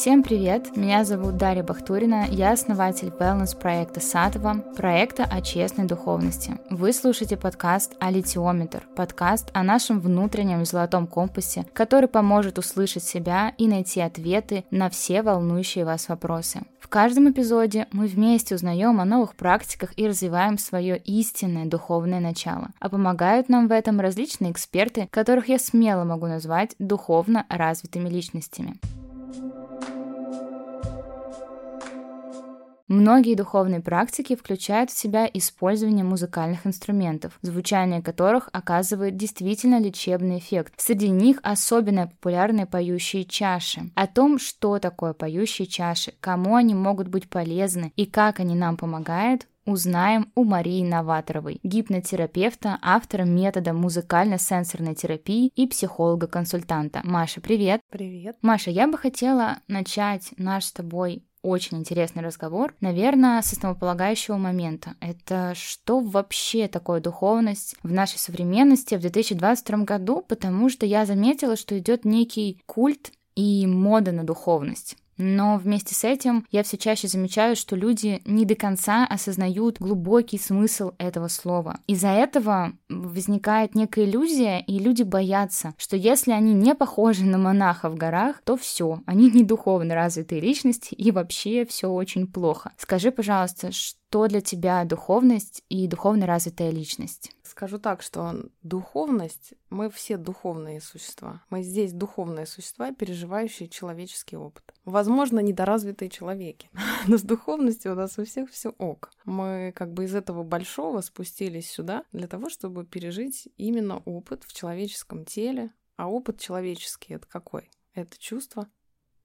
Всем привет! Меня зовут Дарья Бахтурина, я основатель wellness-проекта Сатова, проекта о честной духовности. Вы слушаете подкаст «Алитиометр», подкаст о нашем внутреннем золотом компасе, который поможет услышать себя и найти ответы на все волнующие вас вопросы. В каждом эпизоде мы вместе узнаем о новых практиках и развиваем свое истинное духовное начало. А помогают нам в этом различные эксперты, которых я смело могу назвать духовно развитыми личностями. Многие духовные практики включают в себя использование музыкальных инструментов, звучание которых оказывает действительно лечебный эффект. Среди них особенно популярны поющие чаши. О том, что такое поющие чаши, кому они могут быть полезны и как они нам помогают, узнаем у Марии Новаторовой, гипнотерапевта, автора метода музыкально-сенсорной терапии и психолога-консультанта. Маша, привет! Привет! Маша, я бы хотела начать наш с тобой очень интересный разговор, наверное, с основополагающего момента. Это что вообще такое духовность в нашей современности в 2022 году, потому что я заметила, что идет некий культ и мода на духовность. Но вместе с этим я все чаще замечаю, что люди не до конца осознают глубокий смысл этого слова. Из-за этого возникает некая иллюзия, и люди боятся, что если они не похожи на монаха в горах, то все, они не духовно развитые личности, и вообще все очень плохо. Скажи, пожалуйста, что для тебя духовность и духовно развитая личность? Скажу так, что духовность, мы все духовные существа. Мы здесь духовные существа, переживающие человеческий опыт. Возможно, недоразвитые человеки, но с духовностью у нас у всех все ок. Мы как бы из этого большого спустились сюда для того, чтобы пережить именно опыт в человеческом теле. А опыт человеческий это какой? Это чувство,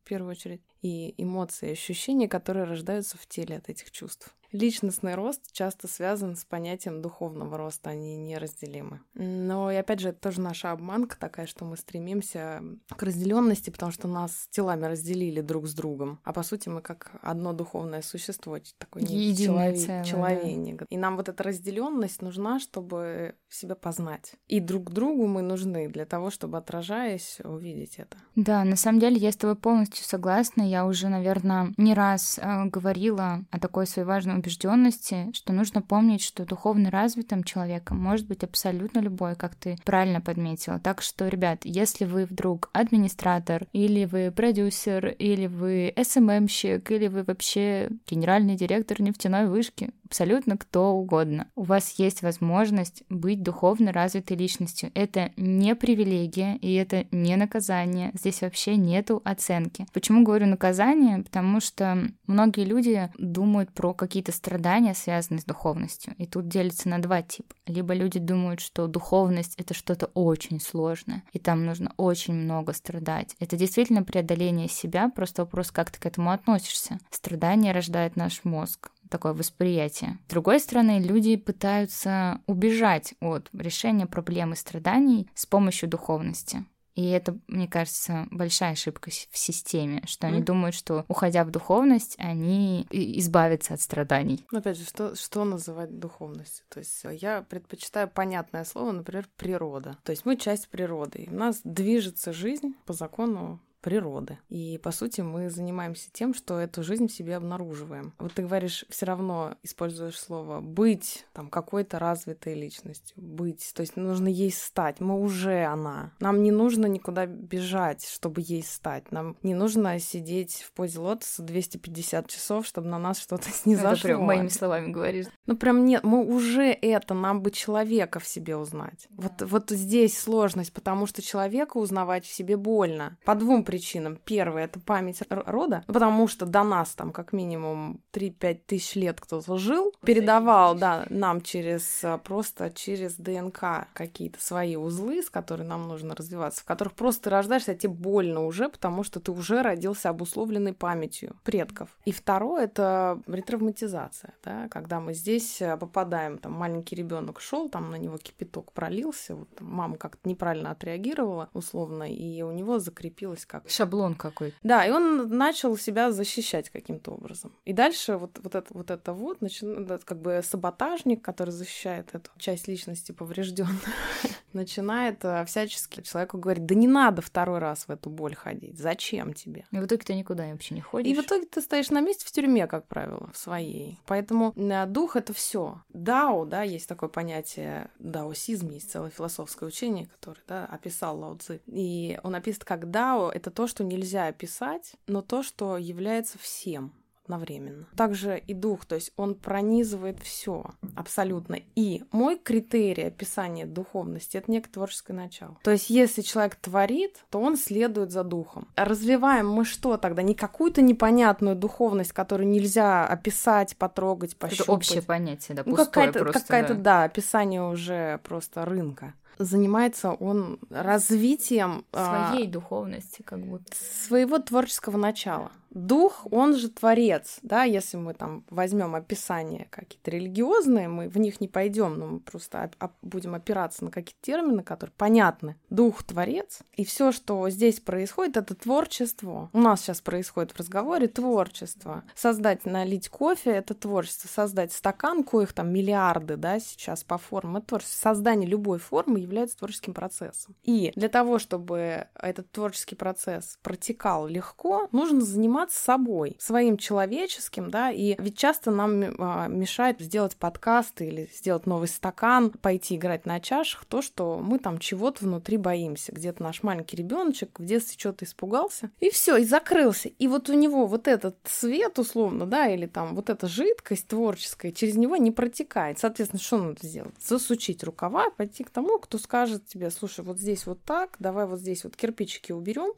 в первую очередь, и эмоции, ощущения, которые рождаются в теле от этих чувств. Личностный рост часто связан с понятием духовного роста, они неразделимы. Но и опять же, это тоже наша обманка такая, что мы стремимся к разделенности, потому что нас телами разделили друг с другом. А по сути мы как одно духовное существо, Единое целое, человение. Да. И нам вот эта разделенность нужна, чтобы себя познать. И друг другу мы нужны для того, чтобы отражаясь, увидеть это. Да, на самом деле я с тобой полностью согласна. Я уже, наверное, не раз э, говорила о такой своей важной убежденности, что нужно помнить, что духовно развитым человеком может быть абсолютно любой, как ты правильно подметила. Так что, ребят, если вы вдруг администратор, или вы продюсер, или вы СММщик, или вы вообще генеральный директор нефтяной вышки, абсолютно кто угодно. У вас есть возможность быть духовно развитой личностью. Это не привилегия и это не наказание. Здесь вообще нету оценки. Почему говорю наказание? Потому что многие люди думают про какие-то страдания, связанные с духовностью. И тут делится на два типа. Либо люди думают, что духовность — это что-то очень сложное, и там нужно очень много страдать. Это действительно преодоление себя, просто вопрос, как ты к этому относишься. Страдание рождает наш мозг такое восприятие. С другой стороны, люди пытаются убежать от решения проблем и страданий с помощью духовности. И это, мне кажется, большая ошибка в системе, что они mm. думают, что уходя в духовность, они избавятся от страданий. Но опять же, что, что называть духовностью? То есть э, я предпочитаю понятное слово, например, природа. То есть мы часть природы. И у нас движется жизнь по закону природы. И, по сути, мы занимаемся тем, что эту жизнь в себе обнаруживаем. Вот ты говоришь, все равно используешь слово «быть», там, какой-то развитой личностью, «быть». То есть нужно ей стать. Мы уже она. Нам не нужно никуда бежать, чтобы ей стать. Нам не нужно сидеть в позе лотоса 250 часов, чтобы на нас что-то не зашло. Это прям моими словами говоришь. Ну, прям нет. Мы уже это. Нам бы человека в себе узнать. Да. Вот, вот здесь сложность, потому что человека узнавать в себе больно. По двум причинам причинам. Первое — это память рода, потому что до нас там как минимум 3-5 тысяч лет кто-то жил, передавал, да, нам через а, просто через ДНК какие-то свои узлы, с которыми нам нужно развиваться, в которых просто ты рождаешься, а тебе больно уже, потому что ты уже родился обусловленной памятью предков. И второе — это ретравматизация, да, когда мы здесь а, попадаем, там маленький ребенок шел, там на него кипяток пролился, вот, мама как-то неправильно отреагировала условно, и у него закрепилось как Шаблон какой-то. Да, и он начал себя защищать каким-то образом. И дальше вот, вот это вот, это вот начинает, как бы саботажник, который защищает эту часть личности поврежденную, начинает э, всячески человеку говорить, да не надо второй раз в эту боль ходить, зачем тебе? И в итоге ты никуда вообще не ходишь. И в итоге ты стоишь на месте в тюрьме, как правило, в своей. Поэтому э, дух — это все. Дао, да, есть такое понятие, даосизм, есть целое философское учение, которое, да, описал Лао Цзи. И он описывает как дао — это то, что нельзя описать, но то, что является всем одновременно. Также и дух, то есть он пронизывает все абсолютно. И мой критерий описания духовности — это некое творческое начало. То есть если человек творит, то он следует за духом. Развиваем мы что тогда? Не какую-то непонятную духовность, которую нельзя описать, потрогать, пощупать. Это общее понятие, да, ну, какая-то, просто, какая-то, да. да, описание уже просто рынка занимается он развитием своей а, духовности, как будто своего творческого начала. Дух, он же творец, да, если мы там возьмем описания какие-то религиозные, мы в них не пойдем, но мы просто оп- будем опираться на какие-то термины, которые понятны. Дух творец, и все, что здесь происходит, это творчество. У нас сейчас происходит в разговоре творчество. Создать, налить кофе — это творчество. Создать стакан, коих там миллиарды, да, сейчас по формам, это творчество. Создание любой формы является творческим процессом. И для того, чтобы этот творческий процесс протекал легко, нужно заниматься собой, своим человеческим, да, и ведь часто нам а, мешает сделать подкаст или сделать новый стакан, пойти играть на чашах, то, что мы там чего-то внутри боимся, где-то наш маленький ребеночек в детстве что-то испугался, и все, и закрылся. И вот у него вот этот свет, условно, да, или там вот эта жидкость творческая, через него не протекает. Соответственно, что надо сделать? Засучить рукава, пойти к тому, кто скажет тебе, слушай, вот здесь вот так, давай вот здесь вот кирпичики уберем.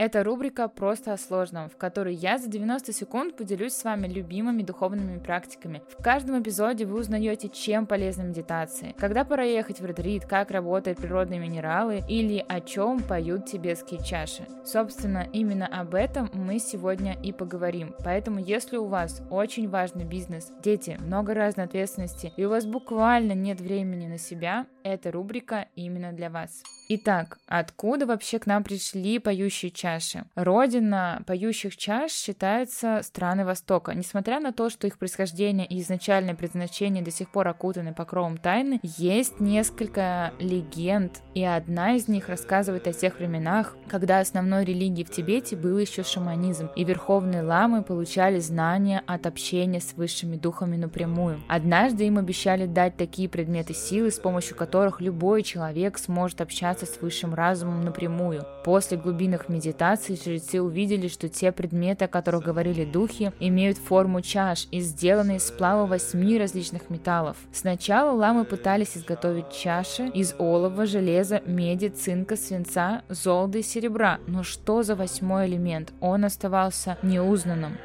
Это рубрика «Просто о сложном», в которой я за 90 секунд поделюсь с вами любимыми духовными практиками. В каждом эпизоде вы узнаете, чем полезна медитация, когда пора ехать в ретрит, как работают природные минералы или о чем поют тибетские чаши. Собственно, именно об этом мы сегодня и поговорим. Поэтому, если у вас очень важный бизнес, дети, много разной ответственности, и у вас буквально нет времени на себя, эта рубрика именно для вас. Итак, откуда вообще к нам пришли поющие чаши? Родина поющих чаш считается страны Востока. Несмотря на то, что их происхождение и изначальное предназначение до сих пор окутаны покровом тайны, есть несколько легенд, и одна из них рассказывает о тех временах, когда основной религией в Тибете был еще шаманизм, и верховные ламы получали знания от общения с высшими духами напрямую. Однажды им обещали дать такие предметы силы, с помощью которых любой человек сможет общаться с высшим разумом напрямую. После глубинных медитаций жрецы увидели, что те предметы, о которых говорили духи, имеют форму чаш и сделаны из сплава восьми различных металлов. Сначала ламы пытались изготовить чаши из олова, железа, меди, цинка, свинца, золота и серебра, но что за восьмой элемент? Он оставался неузнанным.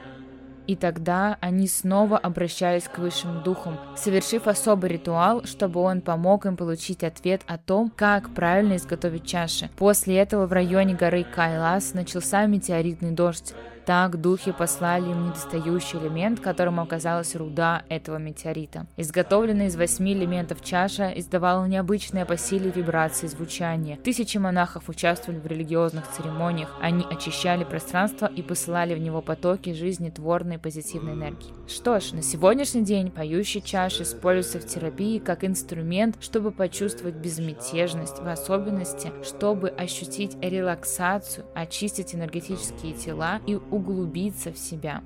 И тогда они снова обращались к высшим духам, совершив особый ритуал, чтобы он помог им получить ответ о том, как правильно изготовить чаши. После этого в районе горы Кайлас начался метеоритный дождь. Так духи послали им недостающий элемент, которым оказалась руда этого метеорита. Изготовленная из восьми элементов чаша издавала необычные по силе вибрации звучания. Тысячи монахов участвовали в религиозных церемониях, они очищали пространство и посылали в него потоки жизнетворной позитивной энергии. Что ж, на сегодняшний день поющий чаш используется в терапии как инструмент, чтобы почувствовать безмятежность, в особенности, чтобы ощутить релаксацию, очистить энергетические тела и углубиться в себя.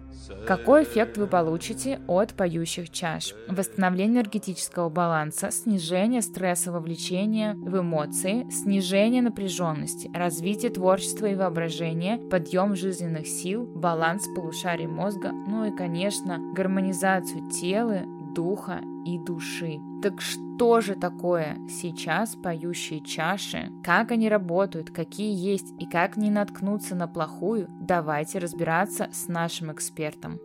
Какой эффект вы получите от поющих чаш? Восстановление энергетического баланса, снижение стрессового влечения в эмоции, снижение напряженности, развитие творчества и воображения, подъем жизненных сил, баланс полушарий мозга, ну и, конечно, гармонизацию тела, духа и души. Так что же такое сейчас поющие чаши? Как они работают, какие есть и как не наткнуться на плохую? Давайте разбираться с нашим экспертом.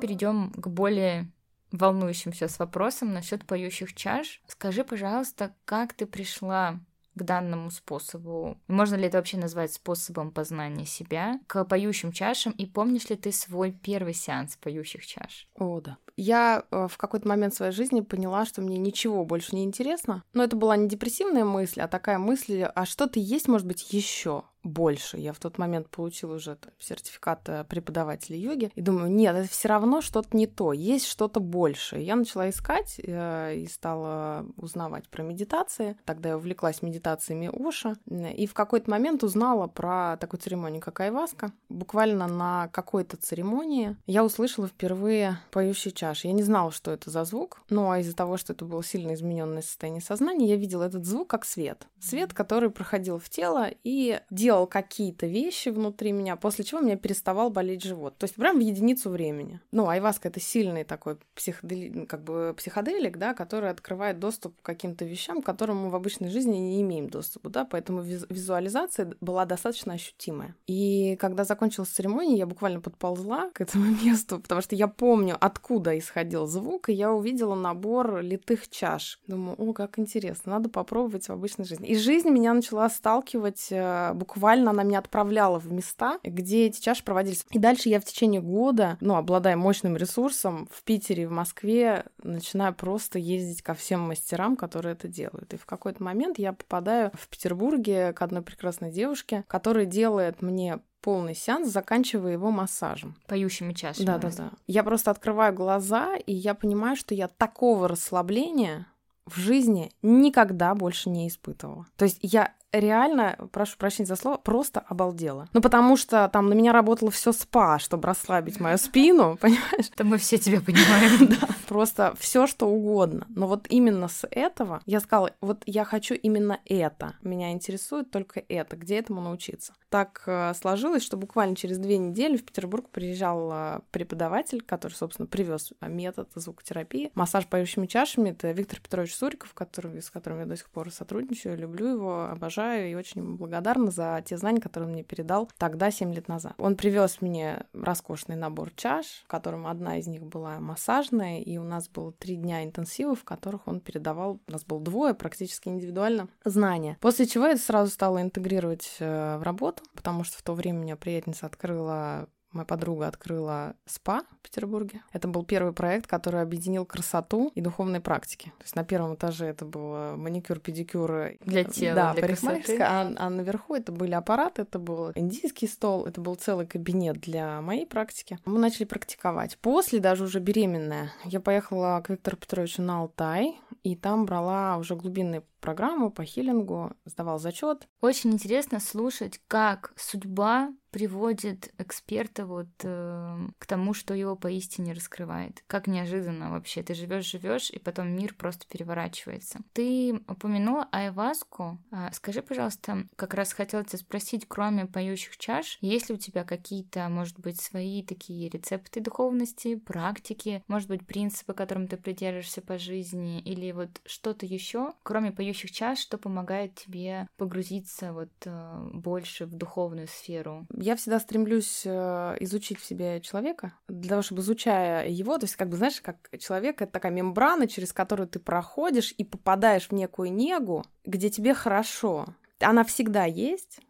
Перейдем к более волнующим сейчас вопросам насчет поющих чаш. Скажи, пожалуйста, как ты пришла к данному способу? Можно ли это вообще назвать способом познания себя? К поющим чашам? И помнишь ли ты свой первый сеанс поющих чаш? О, да. я э, в какой-то момент своей жизни поняла, что мне ничего больше не интересно. Но это была не депрессивная мысль, а такая мысль, а что-то есть, может быть, еще больше. Я в тот момент получила уже сертификат э, преподавателя йоги и думаю, нет, это все равно что-то не то, есть что-то больше. Я начала искать э, и стала узнавать про медитации. Тогда я увлеклась медитациями Оша и в какой-то момент узнала про такую церемонию, как айваска. Буквально на какой-то церемонии я услышала впервые поющий чаш. Я не знала, что это за звук, но из-за того, что это было сильно измененное состояние сознания, я видела этот звук как свет. Свет, который проходил в тело и делал делал какие-то вещи внутри меня, после чего у меня переставал болеть живот. То есть прям в единицу времени. Ну, айваска — это сильный такой психодели... как бы психоделик, да, который открывает доступ к каким-то вещам, к которым мы в обычной жизни не имеем доступа, да, поэтому визуализация была достаточно ощутимая. И когда закончилась церемония, я буквально подползла к этому месту, потому что я помню, откуда исходил звук, и я увидела набор литых чаш. Думаю, о, как интересно, надо попробовать в обычной жизни. И жизнь меня начала сталкивать э, буквально буквально она меня отправляла в места, где эти чаши проводились. И дальше я в течение года, ну, обладая мощным ресурсом, в Питере, в Москве, начинаю просто ездить ко всем мастерам, которые это делают. И в какой-то момент я попадаю в Петербурге к одной прекрасной девушке, которая делает мне полный сеанс, заканчивая его массажем. Поющими чашами. Да, да, да. Я просто открываю глаза, и я понимаю, что я такого расслабления в жизни никогда больше не испытывала. То есть я реально, прошу прощения за слово, просто обалдела. Ну, потому что там на меня работало все спа, чтобы расслабить мою спину, понимаешь? Да мы все тебя понимаем. Да, просто все что угодно. Но вот именно с этого я сказала, вот я хочу именно это. Меня интересует только это. Где этому научиться? Так э, сложилось, что буквально через две недели в Петербург приезжал э, преподаватель, который, собственно, привез метод звукотерапии. Массаж поющими чашами. Это Виктор Петрович Суриков, который, с которым я до сих пор сотрудничаю, люблю его, обожаю уважаю и очень благодарна за те знания, которые он мне передал тогда, 7 лет назад. Он привез мне роскошный набор чаш, в котором одна из них была массажная, и у нас было три дня интенсива, в которых он передавал, у нас было двое, практически индивидуально, знания. После чего я сразу стала интегрировать э, в работу, потому что в то время у меня приятница открыла Моя подруга открыла СПА в Петербурге. Это был первый проект, который объединил красоту и духовные практики. То есть на первом этаже это был маникюр, педикюр. Для тела, да, для красоты. А, а наверху это были аппараты, это был индийский стол, это был целый кабинет для моей практики. Мы начали практиковать. После, даже уже беременная, я поехала к Виктору Петровичу на Алтай, и там брала уже глубинные программу по хилингу, сдавал зачет. Очень интересно слушать, как судьба приводит эксперта вот э, к тому, что его поистине раскрывает. Как неожиданно вообще. Ты живешь, живешь, и потом мир просто переворачивается. Ты упомянула айваску. А, скажи, пожалуйста, как раз хотела тебя спросить, кроме поющих чаш, есть ли у тебя какие-то, может быть, свои такие рецепты духовности, практики, может быть, принципы, которым ты придерживаешься по жизни, или вот что-то еще, кроме поющих чаш, что помогает тебе погрузиться вот э, больше в духовную сферу? Я всегда стремлюсь э, изучить в себе человека, для того, чтобы изучая его, то есть, как бы, знаешь, как человек — это такая мембрана, через которую ты проходишь и попадаешь в некую негу, где тебе хорошо. Она всегда есть,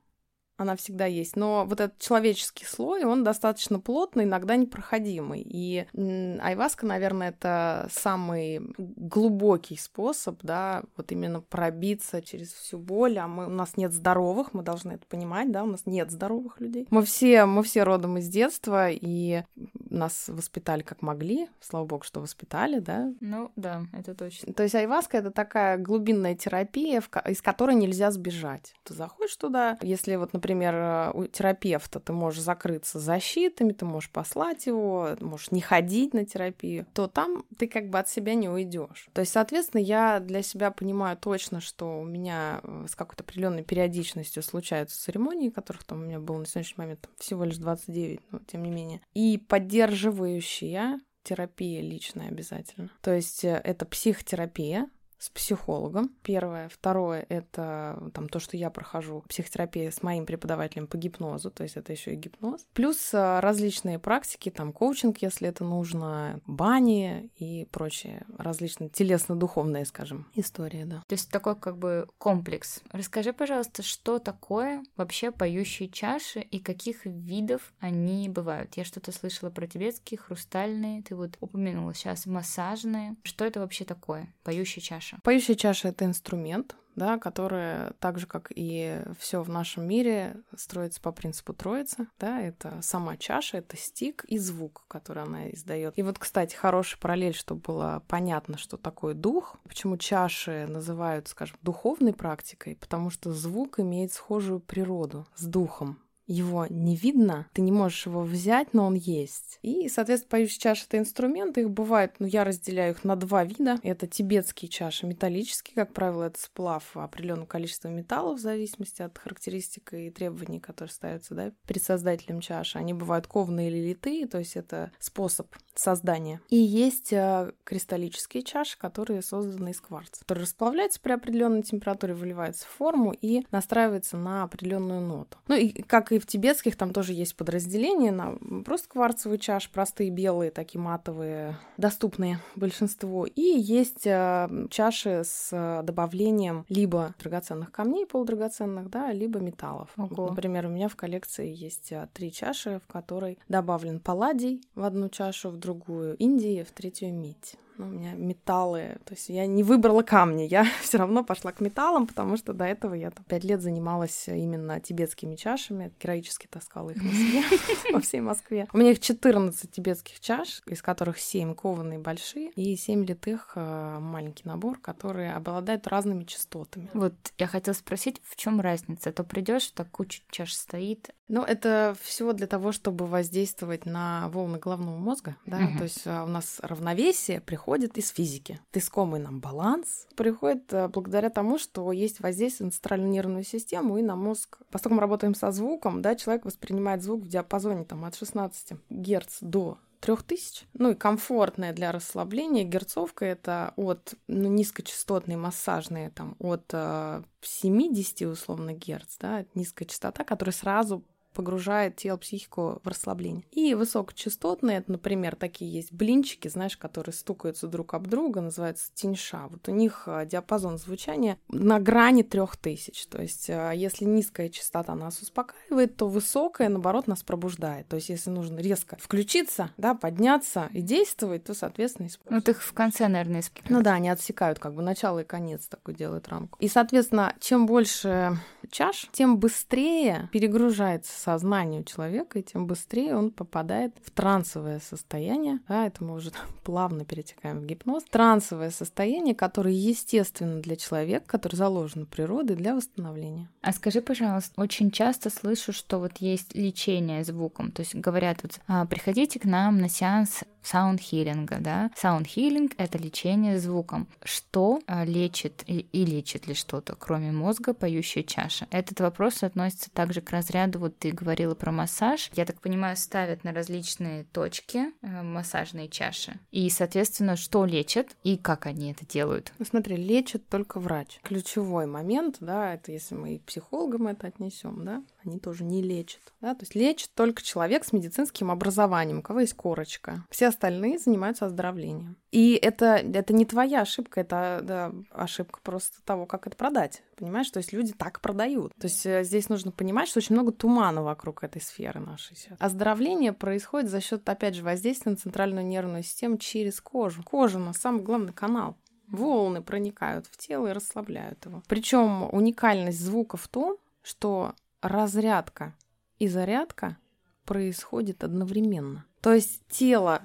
она всегда есть. Но вот этот человеческий слой, он достаточно плотный, иногда непроходимый. И айваска, наверное, это самый глубокий способ, да, вот именно пробиться через всю боль. А мы, у нас нет здоровых, мы должны это понимать, да, у нас нет здоровых людей. Мы все, мы все родом из детства, и нас воспитали как могли. Слава богу, что воспитали, да. Ну, да, это точно. То есть айваска — это такая глубинная терапия, из которой нельзя сбежать. Ты заходишь туда, если вот, например, например, э, у терапевта ты можешь закрыться защитами, ты можешь послать его, можешь не ходить на терапию, то там ты как бы от себя не уйдешь. То есть, соответственно, я для себя понимаю точно, что у меня э, с какой-то определенной периодичностью случаются церемонии, которых там у меня было на сегодняшний момент всего лишь 29, но тем не менее. И поддерживающая терапия личная обязательно. То есть э, это психотерапия, с психологом. Первое. Второе — это там то, что я прохожу психотерапия с моим преподавателем по гипнозу, то есть это еще и гипноз. Плюс а, различные практики, там коучинг, если это нужно, бани и прочие различные телесно-духовные, скажем, истории, да. То есть такой как бы комплекс. Расскажи, пожалуйста, что такое вообще поющие чаши и каких видов они бывают? Я что-то слышала про тибетские, хрустальные, ты вот упомянула сейчас массажные. Что это вообще такое, поющая чаша? Поющая чаша — это инструмент, да, которая так же, как и все в нашем мире, строится по принципу троицы. Да, это сама чаша, это стик и звук, который она издает. И вот, кстати, хороший параллель, чтобы было понятно, что такое дух. Почему чаши называют, скажем, духовной практикой? Потому что звук имеет схожую природу с духом его не видно, ты не можешь его взять, но он есть. И, соответственно, поющие чаши — это инструменты, их бывает, ну, я разделяю их на два вида. Это тибетские чаши, металлические, как правило, это сплав определенного количества металлов в зависимости от характеристик и требований, которые ставятся, да, перед создателем чаши. Они бывают кованые или литые, то есть это способ создания. И есть э, кристаллические чаши, которые созданы из кварца, которые расплавляются при определенной температуре, выливаются в форму и настраиваются на определенную ноту. Ну и как и в тибетских, там тоже есть подразделения на просто кварцевые чаши, простые белые, такие матовые, доступные большинству. И есть э, чаши с добавлением либо драгоценных камней, полудрагоценных, да, либо металлов. Ого. Например, у меня в коллекции есть э, три чаши, в которой добавлен палладий в одну чашу, в другую Индии, в третью медь ну, у меня металлы, то есть я не выбрала камни, я все равно пошла к металлам, потому что до этого я там пять лет занималась именно тибетскими чашами, героически таскала их на себе по всей Москве. У меня их 14 тибетских чаш, из которых 7 кованые большие и 7 литых э, маленький набор, которые обладают разными частотами. Вот я хотела спросить, в чем разница? А то придешь, так куча чаш стоит. Ну, это все для того, чтобы воздействовать на волны головного мозга, да, то есть а, у нас равновесие приходит приходит из физики. Искомый нам баланс приходит э, благодаря тому, что есть воздействие на центральную нервную систему и на мозг. Поскольку мы работаем со звуком, да, человек воспринимает звук в диапазоне там, от 16 Гц до 3000. Ну и комфортная для расслабления герцовка это от ну, низкочастотной массажные там от э, 70 условно герц, да, низкая частота, которая сразу погружает тело, психику в расслабление. И высокочастотные, это, например, такие есть блинчики, знаешь, которые стукаются друг об друга, называется тиньша. Вот у них а, диапазон звучания на грани трех тысяч. То есть, а, если низкая частота нас успокаивает, то высокая, наоборот, нас пробуждает. То есть, если нужно резко включиться, да, подняться и действовать, то, соответственно, используют. Ну, их в конце, наверное, используют. Ну да, они отсекают как бы начало и конец такой делают рамку. И, соответственно, чем больше чаш, тем быстрее перегружается сознание у человека, и тем быстрее он попадает в трансовое состояние. Да, это мы уже плавно перетекаем в гипноз. Трансовое состояние, которое естественно для человека, который заложен природой для восстановления. А скажи, пожалуйста, очень часто слышу, что вот есть лечение звуком. То есть говорят, вот, а, приходите к нам на сеанс саунд-хиллинга, да. Саунд-хиллинг — это лечение звуком. Что а, лечит и, и лечит ли что-то, кроме мозга, поющая чаша? Этот вопрос относится также к разряду, вот ты говорила про массаж. Я так понимаю, ставят на различные точки э, массажные чаши. И, соответственно, что лечат и как они это делают? Ну, смотри, лечит только врач. Ключевой момент, да, это если мы и психологам это отнесем, да, они тоже не лечат. Да? То есть лечит только человек с медицинским образованием, у кого есть корочка. Все остальные занимаются оздоровлением. И это, это не твоя ошибка, это да, ошибка просто того, как это продать. Понимаешь, то есть люди так продают. То есть э, здесь нужно понимать, что очень много тумана вокруг этой сферы нашей. Оздоровление происходит за счет, опять же, воздействия на центральную нервную систему через кожу. Кожа у нас самый главный канал. Волны проникают в тело и расслабляют его. Причем уникальность звука в том, что разрядка и зарядка происходит одновременно. То есть тело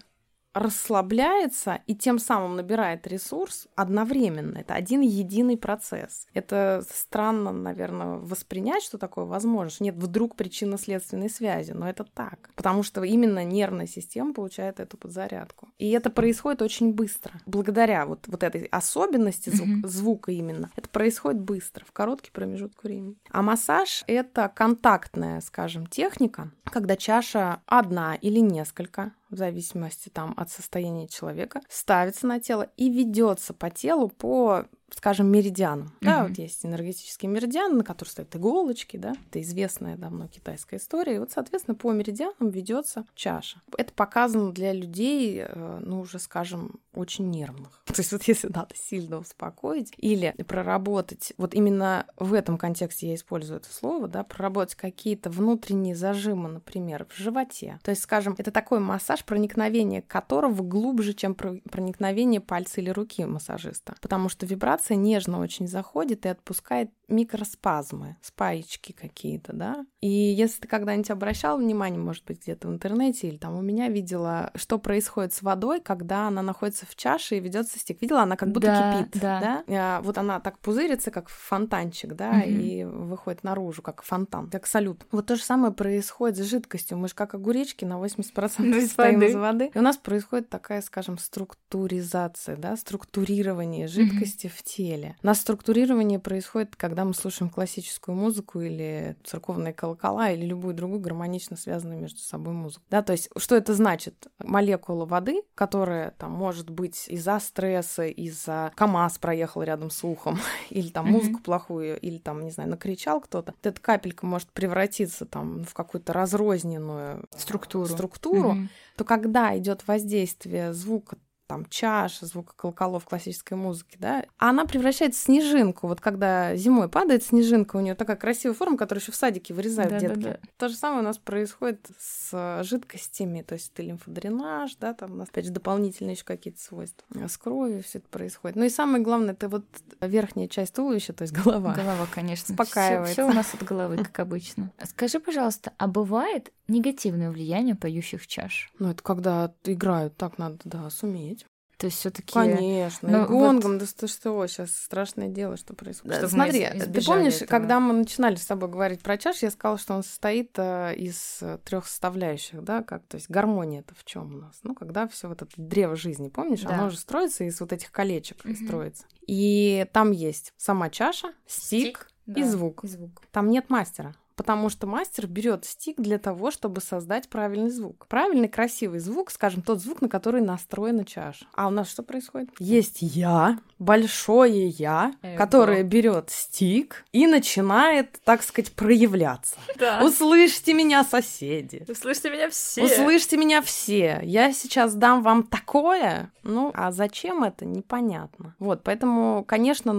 расслабляется и тем самым набирает ресурс одновременно. Это один единый процесс. Это странно, наверное, воспринять, что такое возможно. Нет вдруг причинно-следственной связи, но это так. Потому что именно нервная система получает эту подзарядку. И это происходит очень быстро. Благодаря вот, вот этой особенности звук, mm-hmm. звука именно, это происходит быстро, в короткий промежуток времени. А массаж — это контактная, скажем, техника, когда чаша одна или несколько в зависимости там от состояния человека, ставится на тело и ведется по телу по скажем, меридианом. Mm-hmm. Да, вот есть энергетический меридиан, на который стоят иголочки, да, это известная давно китайская история. И вот, соответственно, по меридианам ведется чаша. Это показано для людей, э, ну, уже, скажем, очень нервных. То есть вот если надо сильно успокоить или проработать, вот именно в этом контексте я использую это слово, да, проработать какие-то внутренние зажимы, например, в животе. То есть, скажем, это такой массаж, проникновение которого глубже, чем проникновение пальца или руки массажиста. Потому что вибрация нежно очень заходит и отпускает микроспазмы, спаечки какие-то, да. И если ты когда-нибудь обращал внимание, может быть, где-то в интернете или там у меня видела, что происходит с водой, когда она находится в чаше и ведется стик. Видела, она как будто да, кипит, да. да? А, вот она так пузырится, как фонтанчик, да, угу. и выходит наружу, как фонтан, как салют. Вот то же самое происходит с жидкостью. Мы же как огуречки на 80% ну, стоим воды. из воды. И у нас происходит такая, скажем, структуризация, да, структурирование жидкости угу. в теле. У нас структурирование происходит, когда мы слушаем классическую музыку или церковные колокола или любую другую гармонично связанную между собой музыку. Да, то есть что это значит? Молекула воды, которая там может быть из-за стресса, из-за КАМАЗ проехал рядом с ухом, или там музыку mm-hmm. плохую, или там, не знаю, накричал кто-то. Вот эта капелька может превратиться там в какую-то разрозненную структуру, структуру mm-hmm. то когда идет воздействие звука там чаша, звука колоколов классической музыки, да, она превращается в снежинку. Вот когда зимой падает снежинка, у нее такая красивая форма, которую еще в садике вырезают да, детки. Да, да. То же самое у нас происходит с жидкостями, то есть это лимфодренаж, да, там у нас опять же дополнительные еще какие-то свойства. С кровью все это происходит. Ну и самое главное, это вот верхняя часть туловища, то есть голова. Голова, конечно. Успокаивается. Все у нас от головы, как обычно. Скажи, пожалуйста, а бывает негативное влияние поющих чаш? Ну, это когда играют, так надо, да, суметь. То есть все-таки. Конечно. Ну, и гонгом, вот... да что, что, сейчас страшное дело, что происходит. Да, Смотри, ты помнишь, этого. когда мы начинали с тобой говорить про чаш, я сказала, что он состоит э, из трех составляющих, да, как, то есть гармония это в чем у нас? Ну, когда все вот это древо жизни, помнишь, да. оно же строится из вот этих колечек угу. строится. И там есть сама чаша, стик, стик и, да, звук. и звук. Там нет мастера потому что мастер берет стик для того, чтобы создать правильный звук. Правильный, красивый звук, скажем, тот звук, на который настроена чаша. А у нас что происходит? Есть я, большое я, Эго. которое берет стик и начинает, так сказать, проявляться. Да. Услышьте меня, соседи. Услышьте меня все. Услышьте меня все. Я сейчас дам вам такое. Ну, а зачем это, непонятно. Вот, поэтому, конечно,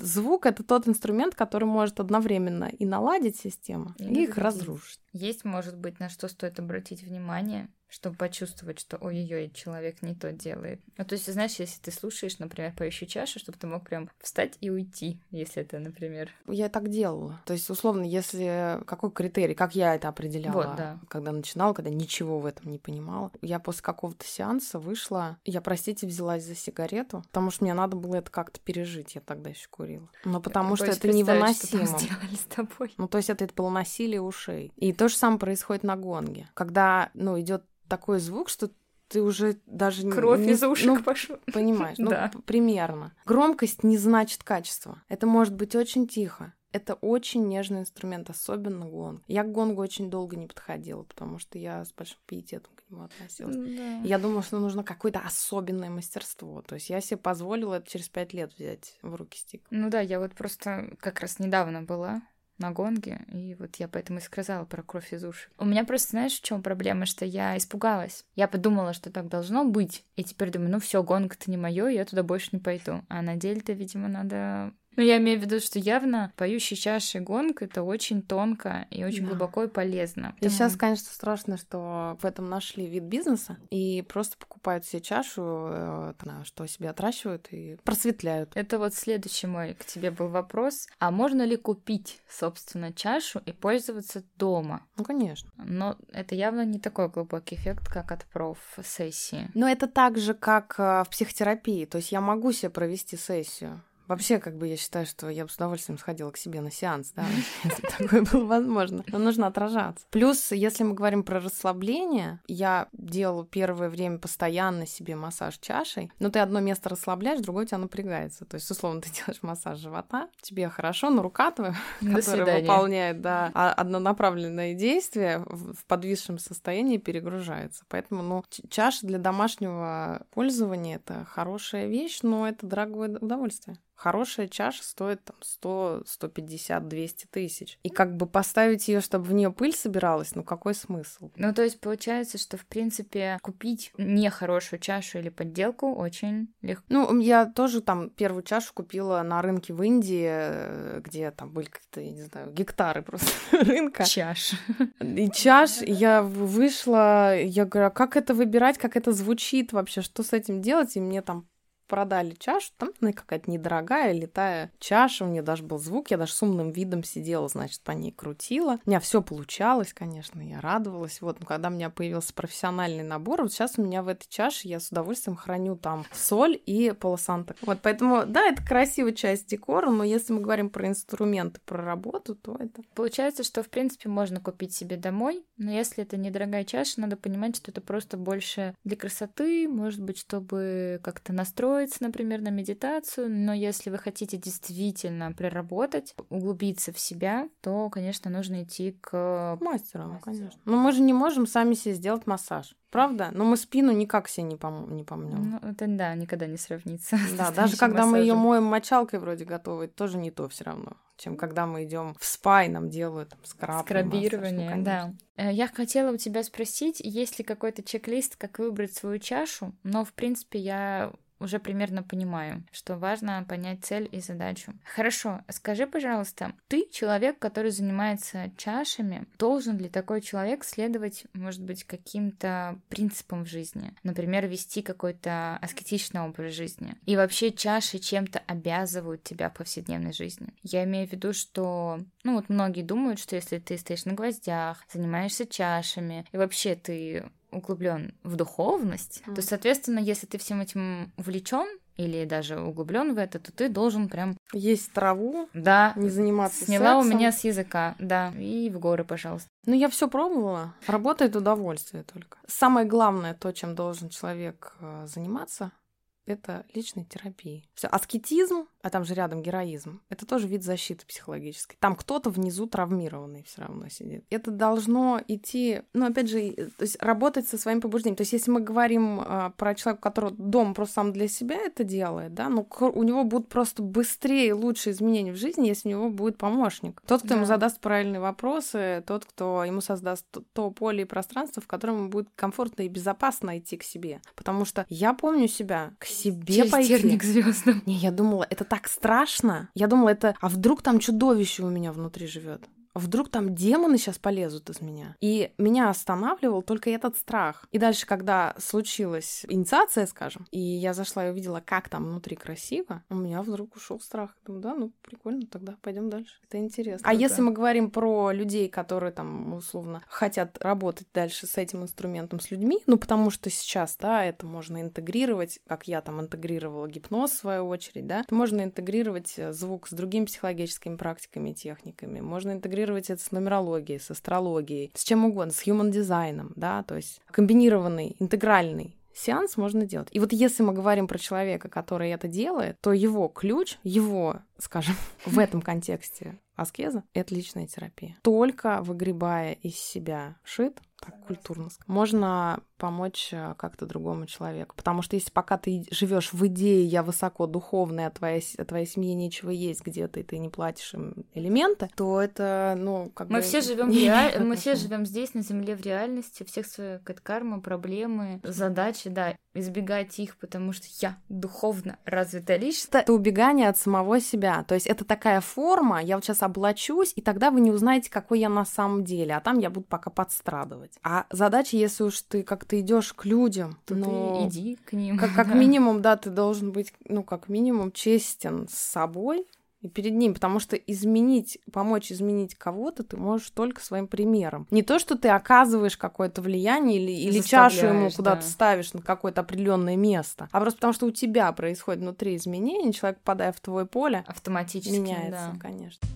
звук — это тот инструмент, который может одновременно и наладить систему, и их разрушить. Есть, может быть, на что стоит обратить внимание, чтобы почувствовать, что ой-ой-ой, человек не то делает. Ну, то есть, знаешь, если ты слушаешь, например, поющую чашу, чтобы ты мог прям встать и уйти, если это, например... Я так делала. То есть, условно, если... Какой критерий, как я это определяла, вот, да. когда начинала, когда ничего в этом не понимала. Я после какого-то сеанса вышла, я, простите, взялась за сигарету, потому что мне надо было это как-то пережить, я тогда еще курила. Но потому что это невыносимо. Что с тобой. Ну, то есть, это, это было насилие ушей. И то же самое происходит на гонге. Когда, ну, идет такой звук, что ты уже даже кровь не, из ушек ну, пошла. Понимаешь, ну да. примерно. Громкость не значит качество. Это может быть очень тихо. Это очень нежный инструмент, особенно гонг. Я к гонгу очень долго не подходила, потому что я с большим пиететом к нему относилась. Да. Я думала, что нужно какое-то особенное мастерство. То есть я себе позволила это через пять лет взять в руки стик. Ну да, я вот просто как раз недавно была на гонге, и вот я поэтому и сказала про кровь из ушек. У меня просто, знаешь, в чем проблема, что я испугалась. Я подумала, что так должно быть, и теперь думаю, ну все, гонг это не мое, я туда больше не пойду. А на деле-то, видимо, надо ну, я имею в виду, что явно поющий чаши гонг это очень тонко и очень да. глубоко и полезно. И сейчас, конечно, страшно, что в этом нашли вид бизнеса и просто покупают себе чашу, э, что себе отращивают и просветляют. Это вот следующий мой к тебе был вопрос. А можно ли купить, собственно, чашу и пользоваться дома? Ну, конечно. Но это явно не такой глубокий эффект, как от проф-сессии. Но это так же, как э, в психотерапии. То есть я могу себе провести сессию Вообще, как бы я считаю, что я бы с удовольствием сходила к себе на сеанс, да, если такое было возможно. Но нужно отражаться. Плюс, если мы говорим про расслабление, я делала первое время постоянно себе массаж чашей, но ты одно место расслабляешь, другое у тебя напрягается. То есть, условно, ты делаешь массаж живота, тебе хорошо, но рука твоя, которая выполняет да, а, однонаправленное действие, в подвисшем состоянии перегружается. Поэтому, ну, чаша для домашнего пользования — это хорошая вещь, но это дорогое удовольствие Хорошая чаша стоит там 100, 150, 200 тысяч. И как бы поставить ее, чтобы в нее пыль собиралась, ну какой смысл? Ну, то есть получается, что, в принципе, купить нехорошую чашу или подделку очень легко. Ну, я тоже там первую чашу купила на рынке в Индии, э, где там были какие-то, я не знаю, гектары просто рынка. Чаш. И чаш, я вышла, я говорю, а как это выбирать, как это звучит вообще, что с этим делать? И мне там продали чашу, там ну, какая-то недорогая летая чаша, у нее даже был звук, я даже с умным видом сидела, значит, по ней крутила. У меня все получалось, конечно, я радовалась. Вот, но когда у меня появился профессиональный набор, вот сейчас у меня в этой чаше я с удовольствием храню там соль и полосанток. Вот, поэтому, да, это красивая часть декора, но если мы говорим про инструменты, про работу, то это... Получается, что, в принципе, можно купить себе домой, но если это недорогая чаша, надо понимать, что это просто больше для красоты, может быть, чтобы как-то настроить настроиться, например, на медитацию, но если вы хотите действительно проработать, углубиться в себя, то, конечно, нужно идти к мастеру, конечно. Но мы же не можем сами себе сделать массаж. Правда? Но мы спину никак себе не, пом- не помнем. Ну, это да, никогда не сравнится. Да, даже когда массажем. мы ее моем мочалкой вроде готовой, тоже не то все равно, чем когда мы идем в спа и нам делают там, скраб. Скрабирование, массаж, ну, да. Э, я хотела у тебя спросить, есть ли какой-то чек-лист, как выбрать свою чашу, но, в принципе, я уже примерно понимаю, что важно понять цель и задачу. Хорошо, скажи, пожалуйста, ты человек, который занимается чашами, должен ли такой человек следовать, может быть, каким-то принципам в жизни? Например, вести какой-то аскетичный образ жизни. И вообще чаши чем-то обязывают тебя в повседневной жизни. Я имею в виду, что, ну вот многие думают, что если ты стоишь на гвоздях, занимаешься чашами, и вообще ты углублен в духовность, mm. то, соответственно, если ты всем этим увлечен или даже углублен в это, то ты должен прям есть траву, да, не заниматься сняла сексом. у меня с языка, да, и в горы, пожалуйста. Ну я все пробовала, работает удовольствие только. Самое главное то, чем должен человек э, заниматься, это личной терапии. Все, аскетизм, а там же рядом героизм, это тоже вид защиты психологической. Там кто-то внизу травмированный все равно сидит. Это должно идти, ну, опять же, то есть работать со своим побуждением. То есть если мы говорим а, про человека, который дом просто сам для себя это делает, да, ну, у него будут просто быстрее и лучше изменения в жизни, если у него будет помощник. Тот, кто да. ему задаст правильные вопросы, тот, кто ему создаст то поле и пространство, в котором ему будет комфортно и безопасно идти к себе. Потому что я помню себя к себе Через пойти. звездам. Не, я думала, это так страшно. Я думала, это, а вдруг там чудовище у меня внутри живет? Вдруг там демоны сейчас полезут из меня. И меня останавливал только этот страх. И дальше, когда случилась инициация, скажем, и я зашла и увидела, как там внутри красиво, у меня вдруг ушел страх. Думаю, да, ну прикольно, тогда пойдем дальше. Это интересно. А если мы говорим про людей, которые там, условно, хотят работать дальше с этим инструментом, с людьми, ну потому что сейчас, да, это можно интегрировать, как я там интегрировала гипноз в свою очередь, да, можно интегрировать э, звук с другими психологическими практиками и техниками, можно интегрировать интегрировать это с нумерологией, с астрологией, с чем угодно, с human дизайном, да, то есть комбинированный, интегральный сеанс можно делать. И вот если мы говорим про человека, который это делает, то его ключ, его, скажем, в этом контексте аскеза — это личная терапия. Только выгребая из себя шит, так культурно можно помочь э, как-то другому человеку. Потому что если пока ты живешь в идее «я высоко духовная, а твоей, а твоей семье нечего есть где-то, и ты не платишь им элементы», то это, ну, как мы бы... Все живем реаль... Мы все живем здесь, на Земле, в реальности, всех свои кармы, проблемы, задачи, да, избегать их, потому что я духовно развитая личность. Это убегание от самого себя. То есть это такая форма, я вот сейчас облачусь, и тогда вы не узнаете, какой я на самом деле, а там я буду пока подстрадывать. А задача, если уж ты как ты идешь к людям, то ну, ты иди к ним. Как, как минимум, да, ты должен быть, ну, как минимум, честен с собой, и перед ним, потому что изменить, помочь изменить кого-то ты можешь только своим примером. Не то, что ты оказываешь какое-то влияние или, или чашу ему куда-то да. ставишь на какое-то определенное место, а просто потому что у тебя происходит внутри изменения, человек, попадая в твое поле, автоматически меняется, да. конечно.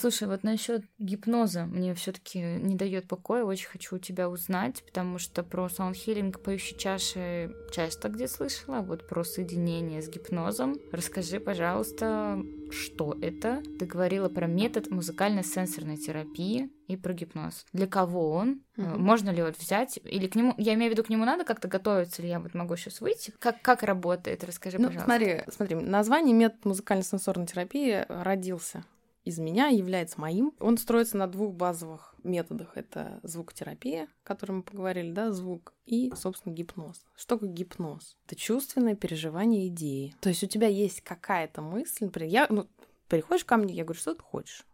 Слушай, вот насчет гипноза мне все-таки не дает покоя, очень хочу у тебя узнать, потому что про саундхилинг поющей чаши часто где слышала, вот про соединение с гипнозом. Расскажи, пожалуйста, что это? Ты говорила про метод музыкально-сенсорной терапии и про гипноз. Для кого он? Mm-hmm. Можно ли вот взять или к нему? Я имею в виду, к нему надо как-то готовиться, или я вот могу сейчас выйти? Как как работает? Расскажи, ну, пожалуйста. Смотри, смотри, название метод музыкально-сенсорной терапии родился из меня, является моим. Он строится на двух базовых методах. Это звукотерапия, о которой мы поговорили, да, звук, и, собственно, гипноз. Что такое гипноз? Это чувственное переживание идеи. То есть у тебя есть какая-то мысль, например, я, ну, приходишь ко мне, я говорю, что ты хочешь?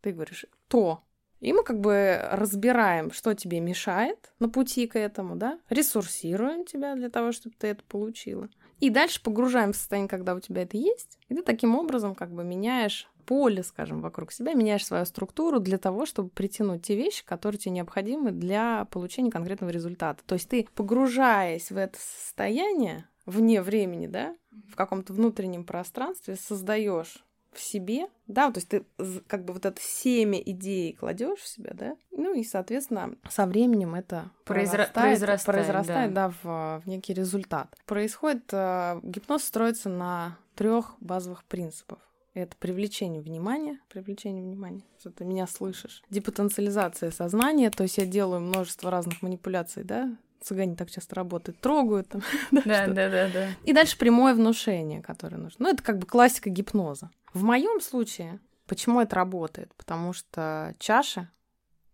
Ты говоришь, то. И мы как бы разбираем, что тебе мешает на пути к этому, да, ресурсируем тебя для того, чтобы ты это получила. И дальше погружаем в состояние, когда у тебя это есть, и ты таким образом как бы меняешь поле, скажем, вокруг себя, меняешь свою структуру для того, чтобы притянуть те вещи, которые тебе необходимы для получения конкретного результата. То есть ты, погружаясь в это состояние, вне времени, да, в каком-то внутреннем пространстве, создаешь в себе, да, то есть ты как бы вот это семя идеи кладешь в себя, да, ну и, соответственно, со временем это Произра... произрастает, произрастает, да. да, в, в некий результат. Происходит, э, гипноз строится на трех базовых принципах. Это привлечение внимания, привлечение внимания, что ты меня слышишь. Депотенциализация сознания, то есть я делаю множество разных манипуляций, да, цыгане так часто работают, трогают там. Да, да, да, да. И дальше прямое внушение, которое нужно. Ну, это как бы классика гипноза. В моем случае, почему это работает? Потому что чаша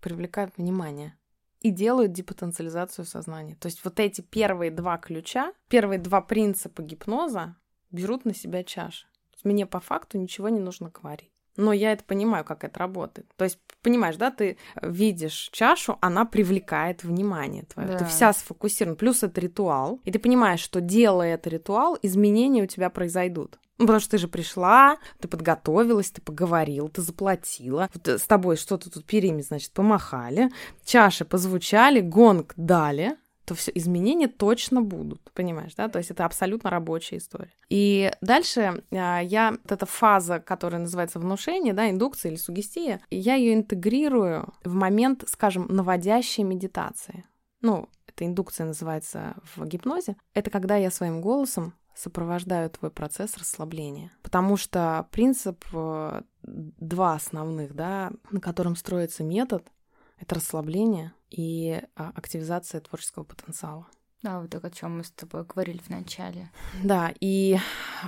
привлекает внимание и делают депотенциализацию сознания. То есть вот эти первые два ключа, первые два принципа гипноза берут на себя чаши. Мне по факту ничего не нужно говорить. Но я это понимаю, как это работает. То есть, понимаешь, да, ты видишь чашу, она привлекает внимание твое. Да. Ты вся сфокусирована. Плюс это ритуал. И ты понимаешь, что делая это ритуал, изменения у тебя произойдут. Ну, потому что ты же пришла, ты подготовилась, ты поговорила, ты заплатила. Вот с тобой что-то тут перьями, значит, помахали, чаши позвучали, гонг дали, то все изменения точно будут, понимаешь, да? То есть это абсолютно рабочая история. И дальше а, я вот эта фаза, которая называется внушение, да, индукция или сугестия, я ее интегрирую в момент, скажем, наводящей медитации. Ну, эта индукция называется в гипнозе. Это когда я своим голосом сопровождаю твой процесс расслабления. Потому что принцип э, два основных, да, на котором строится метод, это расслабление и а, активизация творческого потенциала. Да, вот так о чем мы с тобой говорили в начале. Да, и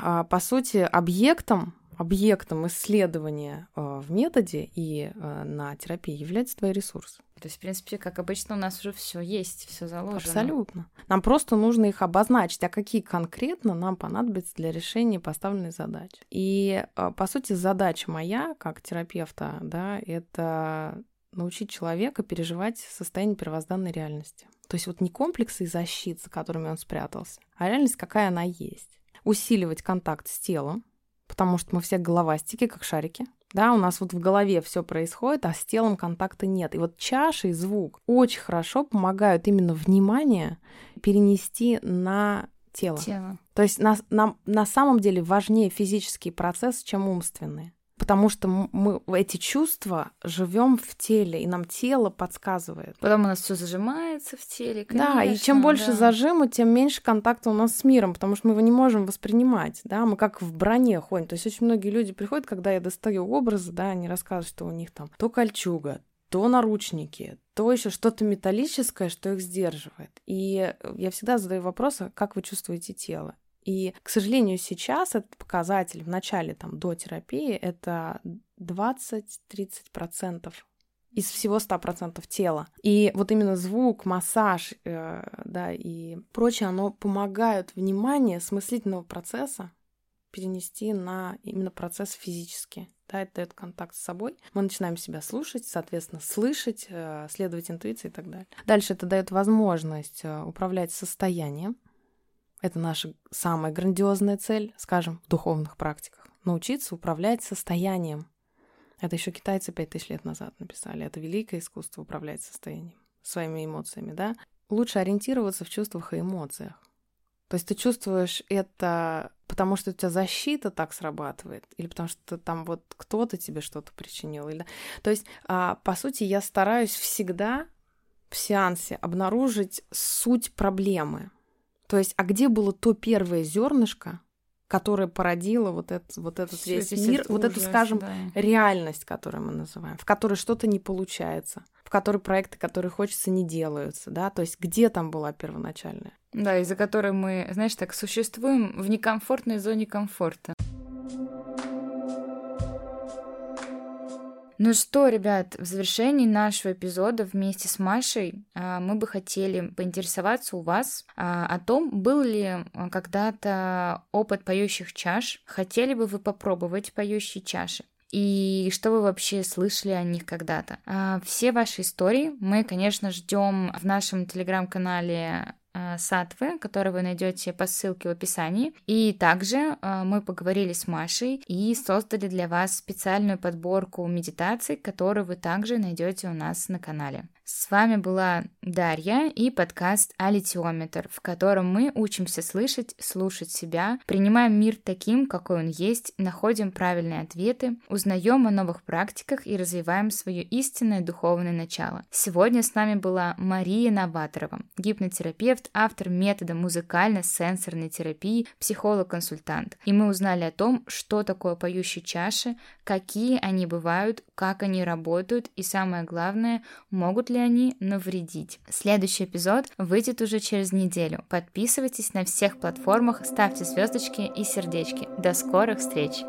а, по сути объектом объектом исследования э, в методе и на терапии является твой ресурс. То есть, в принципе, как обычно, у нас уже все есть, все заложено. Абсолютно. Нам просто нужно их обозначить, а какие конкретно нам понадобятся для решения поставленной задачи. И, по сути, задача моя как терапевта, да, это научить человека переживать состояние первозданной реальности. То есть вот не комплексы и защит, за которыми он спрятался, а реальность, какая она есть. Усиливать контакт с телом, потому что мы все головастики, как шарики. Да, у нас вот в голове все происходит, а с телом контакта нет. И вот чаша и звук очень хорошо помогают именно внимание перенести на тело. тело. То есть на, на, на самом деле важнее физический процесс, чем умственный потому что мы эти чувства живем в теле, и нам тело подсказывает. Потом у нас все зажимается в теле. Конечно, да, и чем больше да. зажима, тем меньше контакта у нас с миром, потому что мы его не можем воспринимать, да, мы как в броне ходим. То есть очень многие люди приходят, когда я достаю образы, да, они рассказывают, что у них там то кольчуга, то наручники, то еще что-то металлическое, что их сдерживает. И я всегда задаю вопрос, а как вы чувствуете тело? И, к сожалению, сейчас этот показатель в начале там, до терапии это 20-30% из всего 100% тела. И вот именно звук, массаж, э, да, и прочее, оно помогает внимание смыслительного процесса перенести на именно процесс физический. Да, это дает контакт с собой. Мы начинаем себя слушать, соответственно, слышать, э, следовать интуиции и так далее. Дальше это дает возможность э, управлять состоянием, это наша самая грандиозная цель, скажем, в духовных практиках. Научиться управлять состоянием. Это еще китайцы пять тысяч лет назад написали. Это великое искусство управлять состоянием, своими эмоциями, да. Лучше ориентироваться в чувствах и эмоциях. То есть ты чувствуешь это потому что у тебя защита так срабатывает, или потому что там вот кто-то тебе что-то причинил. Или... То есть, а, по сути, я стараюсь всегда в сеансе обнаружить суть проблемы. То есть, а где было то первое зернышко, которое породило вот, этот вот этот Всё весь мир, вот эту, скажем, да. реальность, которую мы называем, в которой что-то не получается, в которой проекты, которые хочется, не делаются, да, то есть где там была первоначальная? Да, из-за которой мы, знаешь, так существуем в некомфортной зоне комфорта. Ну что, ребят, в завершении нашего эпизода вместе с Машей а, мы бы хотели поинтересоваться у вас а, о том, был ли а, когда-то опыт поющих чаш, хотели бы вы попробовать поющие чаши. И что вы вообще слышали о них когда-то? Все ваши истории мы, конечно, ждем в нашем телеграм-канале сатвы, которые вы найдете по ссылке в описании. И также э, мы поговорили с Машей и создали для вас специальную подборку медитаций, которую вы также найдете у нас на канале. С вами была Дарья и подкаст Алитиометр, в котором мы учимся слышать, слушать себя, принимаем мир таким, какой он есть, находим правильные ответы, узнаем о новых практиках и развиваем свое истинное духовное начало. Сегодня с нами была Мария Новаторова, гипнотерапевт, автор метода музыкально-сенсорной терапии, психолог-консультант. И мы узнали о том, что такое поющие чаши, какие они бывают, как они работают и самое главное, могут ли они навредить. Следующий эпизод выйдет уже через неделю. Подписывайтесь на всех платформах, ставьте звездочки и сердечки. До скорых встреч!